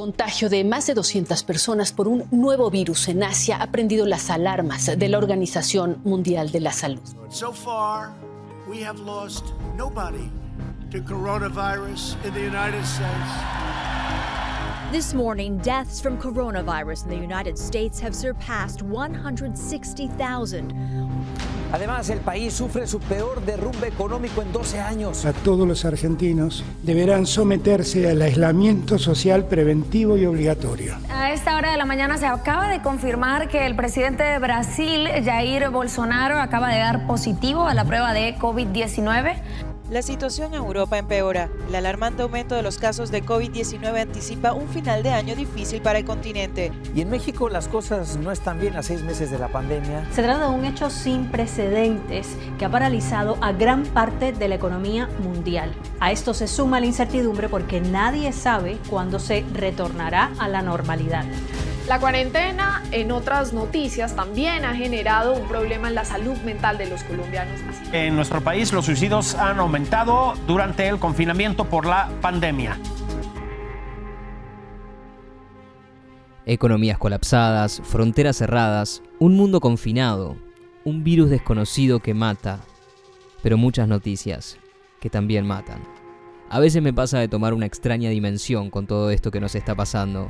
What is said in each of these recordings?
contagio de más de 200 personas por un nuevo virus en Asia ha prendido las alarmas de la Organización Mundial de la Salud. So far, coronavirus United States. This morning, deaths from coronavirus in the United States have surpassed 160,000. Además, el país sufre su peor derrumbe económico en 12 años. A todos los argentinos deberán someterse al aislamiento social preventivo y obligatorio. A esta hora de la mañana se acaba de confirmar que el presidente de Brasil, Jair Bolsonaro, acaba de dar positivo a la prueba de COVID-19. La situación en Europa empeora. El alarmante aumento de los casos de COVID-19 anticipa un final de año difícil para el continente. Y en México las cosas no están bien a seis meses de la pandemia. Se trata de un hecho sin precedentes que ha paralizado a gran parte de la economía mundial. A esto se suma la incertidumbre porque nadie sabe cuándo se retornará a la normalidad. La cuarentena, en otras noticias, también ha generado un problema en la salud mental de los colombianos. En nuestro país los suicidios han aumentado durante el confinamiento por la pandemia. Economías colapsadas, fronteras cerradas, un mundo confinado, un virus desconocido que mata, pero muchas noticias que también matan. A veces me pasa de tomar una extraña dimensión con todo esto que nos está pasando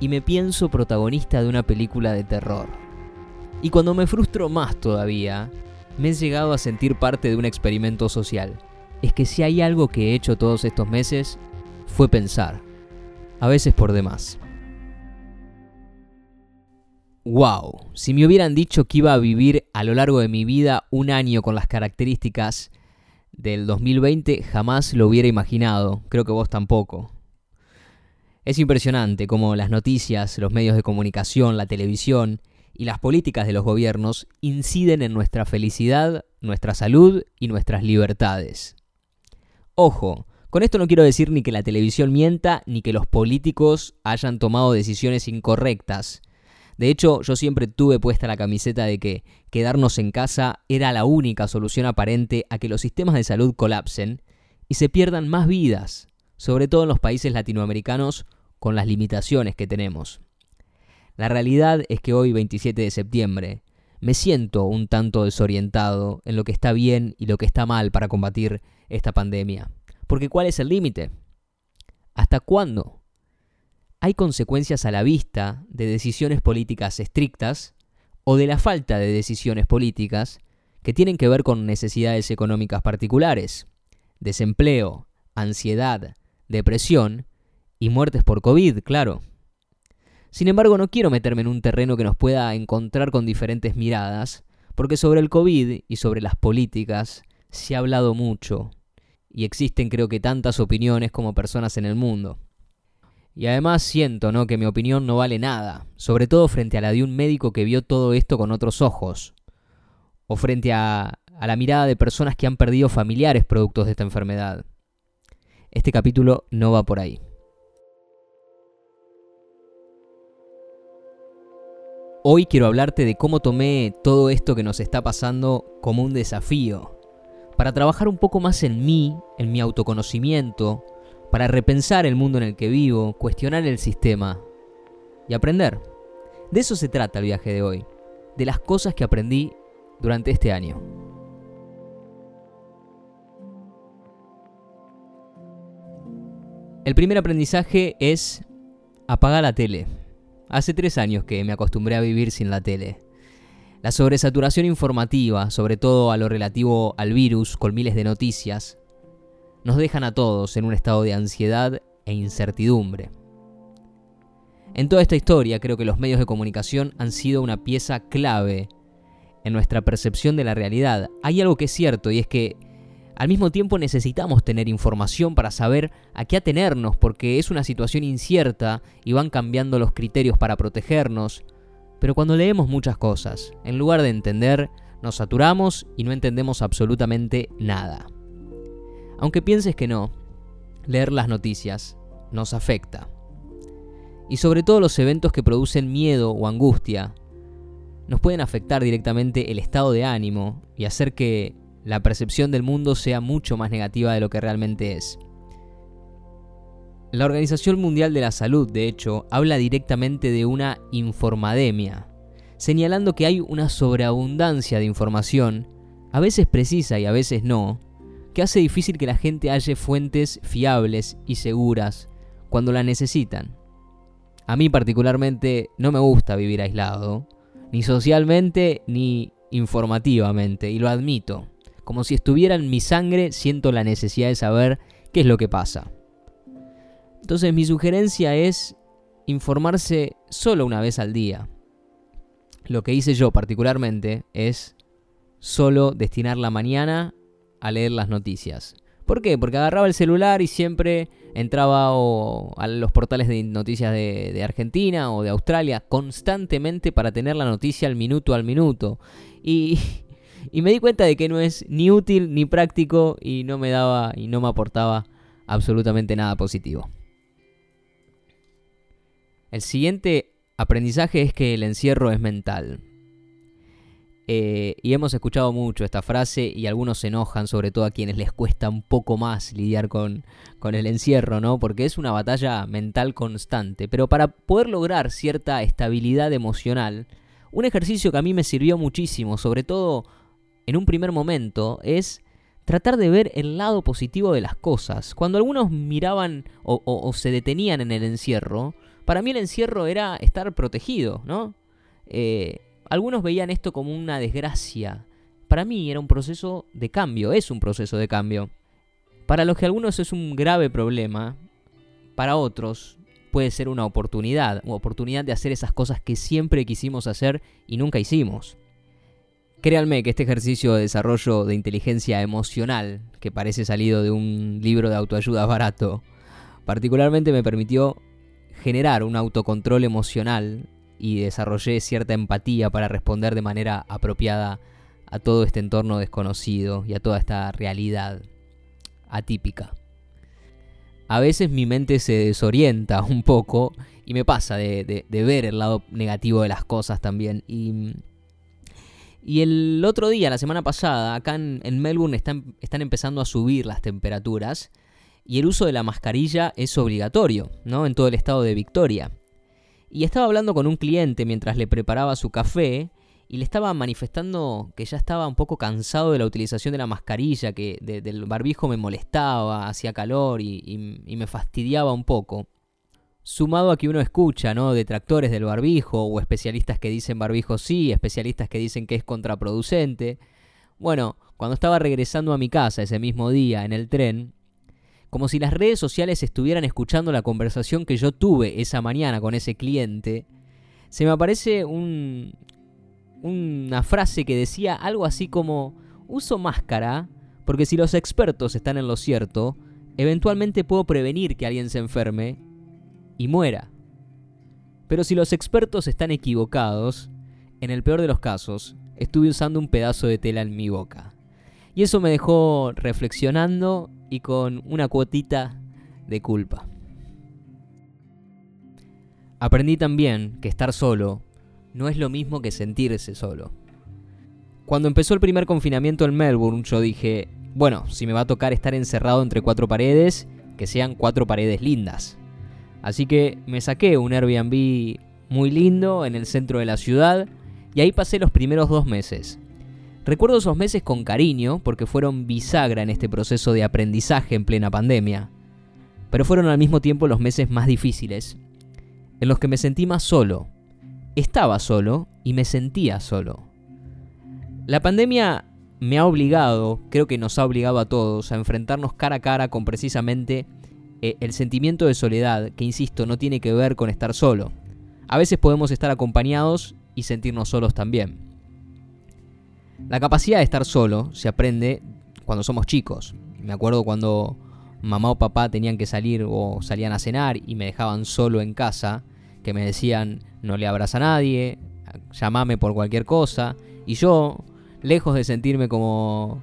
y me pienso protagonista de una película de terror. Y cuando me frustro más todavía, me he llegado a sentir parte de un experimento social. Es que si hay algo que he hecho todos estos meses, fue pensar. A veces por demás. ¡Wow! Si me hubieran dicho que iba a vivir a lo largo de mi vida un año con las características del 2020, jamás lo hubiera imaginado. Creo que vos tampoco. Es impresionante cómo las noticias, los medios de comunicación, la televisión y las políticas de los gobiernos inciden en nuestra felicidad, nuestra salud y nuestras libertades. Ojo, con esto no quiero decir ni que la televisión mienta ni que los políticos hayan tomado decisiones incorrectas. De hecho, yo siempre tuve puesta la camiseta de que quedarnos en casa era la única solución aparente a que los sistemas de salud colapsen y se pierdan más vidas, sobre todo en los países latinoamericanos con las limitaciones que tenemos. La realidad es que hoy, 27 de septiembre, me siento un tanto desorientado en lo que está bien y lo que está mal para combatir esta pandemia. Porque ¿cuál es el límite? ¿Hasta cuándo? Hay consecuencias a la vista de decisiones políticas estrictas o de la falta de decisiones políticas que tienen que ver con necesidades económicas particulares, desempleo, ansiedad, depresión y muertes por COVID, claro. Sin embargo, no quiero meterme en un terreno que nos pueda encontrar con diferentes miradas, porque sobre el COVID y sobre las políticas se ha hablado mucho, y existen creo que tantas opiniones como personas en el mundo. Y además siento, ¿no?, que mi opinión no vale nada, sobre todo frente a la de un médico que vio todo esto con otros ojos, o frente a, a la mirada de personas que han perdido familiares productos de esta enfermedad. Este capítulo no va por ahí. Hoy quiero hablarte de cómo tomé todo esto que nos está pasando como un desafío, para trabajar un poco más en mí, en mi autoconocimiento, para repensar el mundo en el que vivo, cuestionar el sistema y aprender. De eso se trata el viaje de hoy, de las cosas que aprendí durante este año. El primer aprendizaje es apagar la tele. Hace tres años que me acostumbré a vivir sin la tele. La sobresaturación informativa, sobre todo a lo relativo al virus, con miles de noticias, nos dejan a todos en un estado de ansiedad e incertidumbre. En toda esta historia creo que los medios de comunicación han sido una pieza clave en nuestra percepción de la realidad. Hay algo que es cierto y es que al mismo tiempo necesitamos tener información para saber a qué atenernos porque es una situación incierta y van cambiando los criterios para protegernos. Pero cuando leemos muchas cosas, en lugar de entender, nos saturamos y no entendemos absolutamente nada. Aunque pienses que no, leer las noticias nos afecta. Y sobre todo los eventos que producen miedo o angustia, nos pueden afectar directamente el estado de ánimo y hacer que la percepción del mundo sea mucho más negativa de lo que realmente es. La Organización Mundial de la Salud, de hecho, habla directamente de una informademia, señalando que hay una sobreabundancia de información, a veces precisa y a veces no, que hace difícil que la gente halle fuentes fiables y seguras cuando la necesitan. A mí particularmente no me gusta vivir aislado, ni socialmente ni informativamente, y lo admito. Como si estuviera en mi sangre, siento la necesidad de saber qué es lo que pasa. Entonces mi sugerencia es informarse solo una vez al día. Lo que hice yo particularmente es solo destinar la mañana a leer las noticias. ¿Por qué? Porque agarraba el celular y siempre entraba a los portales de noticias de, Argentina o de Australia constantemente para tener la noticia al minuto al minuto. Y, y me di cuenta de que no es ni útil ni práctico y no me daba y no me aportaba absolutamente nada positivo. El siguiente aprendizaje es que el encierro es mental. Eh, y hemos escuchado mucho esta frase y algunos se enojan, sobre todo a quienes les cuesta un poco más lidiar con, con el encierro, ¿no? Porque es una batalla mental constante. Pero para poder lograr cierta estabilidad emocional, un ejercicio que a mí me sirvió muchísimo, sobre todo en un primer momento, es tratar de ver el lado positivo de las cosas. Cuando algunos miraban o, se detenían en el encierro, para mí el encierro era estar protegido, ¿no? Eh, algunos veían esto como una desgracia. Para mí era un proceso de cambio, es un proceso de cambio. Para los que algunos es un grave problema, para otros puede ser una oportunidad, una oportunidad de hacer esas cosas que siempre quisimos hacer y nunca hicimos. Créanme que este ejercicio de desarrollo de inteligencia emocional, que parece salido de un libro de autoayuda barato, particularmente me permitió generar un autocontrol emocional y desarrollé cierta empatía para responder de manera apropiada a todo este entorno desconocido y a toda esta realidad atípica. A veces mi mente se desorienta un poco y me pasa de, ver el lado negativo de las cosas también. Y, y el otro día, la semana pasada, acá en, Melbourne están, empezando a subir las temperaturas y el uso de la mascarilla es obligatorio, ¿no? En todo el estado de Victoria. Y estaba hablando con un cliente mientras le preparaba su café y le estaba manifestando que ya estaba un poco cansado de la utilización de la mascarilla, que del barbijo me molestaba, hacía calor y, me fastidiaba un poco. Sumado a que uno escucha, ¿no? Detractores del barbijo o especialistas que dicen barbijo sí, especialistas que dicen que es contraproducente. Bueno, cuando estaba regresando a mi casa ese mismo día en el tren, como si las redes sociales estuvieran escuchando la conversación que yo tuve esa mañana con ese cliente, se me aparece un, una frase que decía algo así como, uso máscara porque si los expertos están en lo cierto, eventualmente puedo prevenir que alguien se enferme y muera. Pero si los expertos están equivocados, en el peor de los casos, estuve usando un pedazo de tela en mi boca. Y eso me dejó reflexionando y con una cuotita de culpa. Aprendí también que estar solo no es lo mismo que sentirse solo. Cuando empezó el primer confinamiento en Melbourne, yo dije, bueno, si me va a tocar estar encerrado entre cuatro paredes, que sean cuatro paredes lindas. Así que me saqué un Airbnb muy lindo en el centro de la ciudad y ahí pasé los primeros dos meses. Recuerdo esos meses con cariño porque fueron bisagra en este proceso de aprendizaje en plena pandemia, pero fueron al mismo tiempo los meses más difíciles, en los que me sentí más solo. Estaba solo y me sentía solo. La pandemia me ha obligado, creo que nos ha obligado a todos, a enfrentarnos cara a cara con precisamente eh, el sentimiento de soledad, que insisto, no tiene que ver con estar solo. A veces podemos estar acompañados y sentirnos solos también. La capacidad de estar solo se aprende cuando somos chicos. Me acuerdo cuando mamá o papá tenían que salir o salían a cenar y me dejaban solo en casa, que me decían no le abras a nadie, llamame por cualquier cosa. Y yo, lejos de sentirme como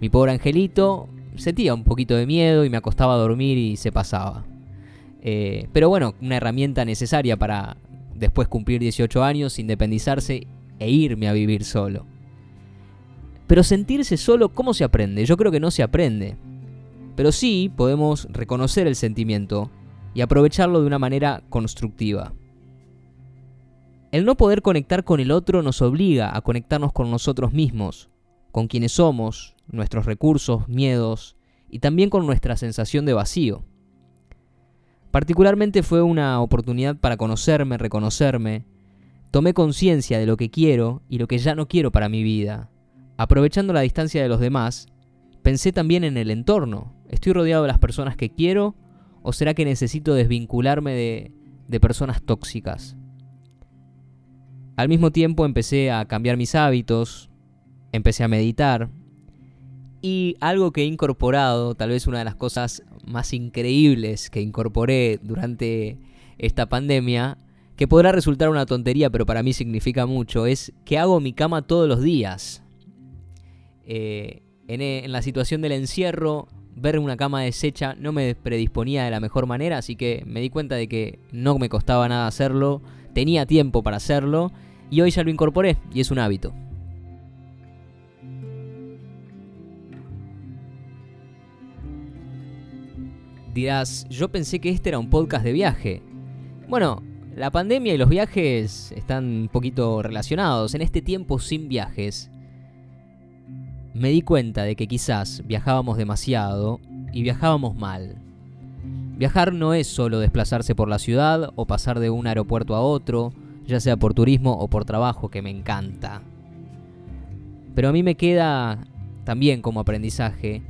mi pobre angelito, sentía un poquito de miedo y me acostaba a dormir y se pasaba. Eh, pero bueno, una herramienta necesaria para después cumplir 18 años, independizarse e irme a vivir solo. Pero sentirse solo, ¿cómo se aprende? Yo creo que no se aprende. Pero sí podemos reconocer el sentimiento y aprovecharlo de una manera constructiva. El no poder conectar con el otro nos obliga a conectarnos con nosotros mismos, con quienes somos, nuestros recursos, miedos y también con nuestra sensación de vacío. Particularmente fue una oportunidad para conocerme, reconocerme, tomé conciencia de lo que quiero y lo que ya no quiero para mi vida. Aprovechando la distancia de los demás, pensé también en el entorno. ¿Estoy rodeado de las personas que quiero o será que necesito desvincularme de, de personas tóxicas? Al mismo tiempo empecé a cambiar mis hábitos, empecé a meditar y algo que he incorporado, tal vez una de las cosas más increíbles que incorporé durante esta pandemia, que podrá resultar una tontería, pero para mí significa mucho, es que hago mi cama todos los días. Eh, en, en la situación del encierro, ver una cama deshecha no me predisponía de la mejor manera, así que me di cuenta de que no me costaba nada hacerlo, tenía tiempo para hacerlo y hoy ya lo incorporé y es un hábito. Dirás, yo pensé que este era un podcast de viaje. Bueno, la pandemia y los viajes están un poquito relacionados. En este tiempo sin viajes, me di cuenta de que quizás viajábamos demasiado y viajábamos mal. Viajar no es solo desplazarse por la ciudad o pasar de un aeropuerto a otro, ya sea por turismo o por trabajo, que me encanta. Pero a mí me queda también como aprendizaje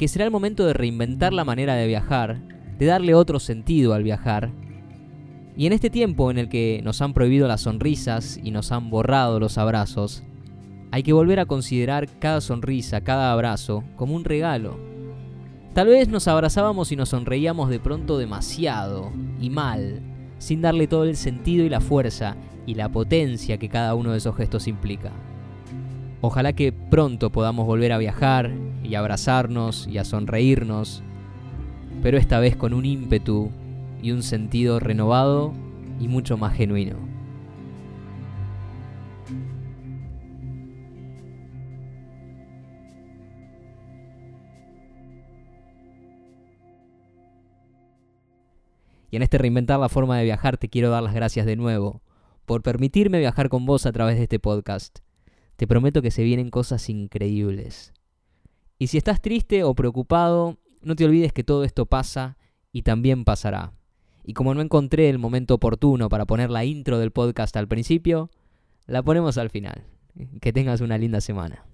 que será el momento de reinventar la manera de viajar, de darle otro sentido al viajar. Y en este tiempo en el que nos han prohibido las sonrisas y nos han borrado los abrazos, hay que volver a considerar cada sonrisa, cada abrazo, como un regalo. Tal vez nos abrazábamos y nos sonreíamos de pronto demasiado y mal, sin darle todo el sentido y la fuerza y la potencia que cada uno de esos gestos implica. Ojalá que pronto podamos volver a viajar y abrazarnos y a sonreírnos, pero esta vez con un ímpetu y un sentido renovado y mucho más genuino. Y en este reinventar la forma de viajar te quiero dar las gracias de nuevo por permitirme viajar con vos a través de este podcast. Te prometo que se vienen cosas increíbles. Y si estás triste o preocupado, no te olvides que todo esto pasa y también pasará. Y como no encontré el momento oportuno para poner la intro del podcast al principio, la ponemos al final. Que tengas una linda semana.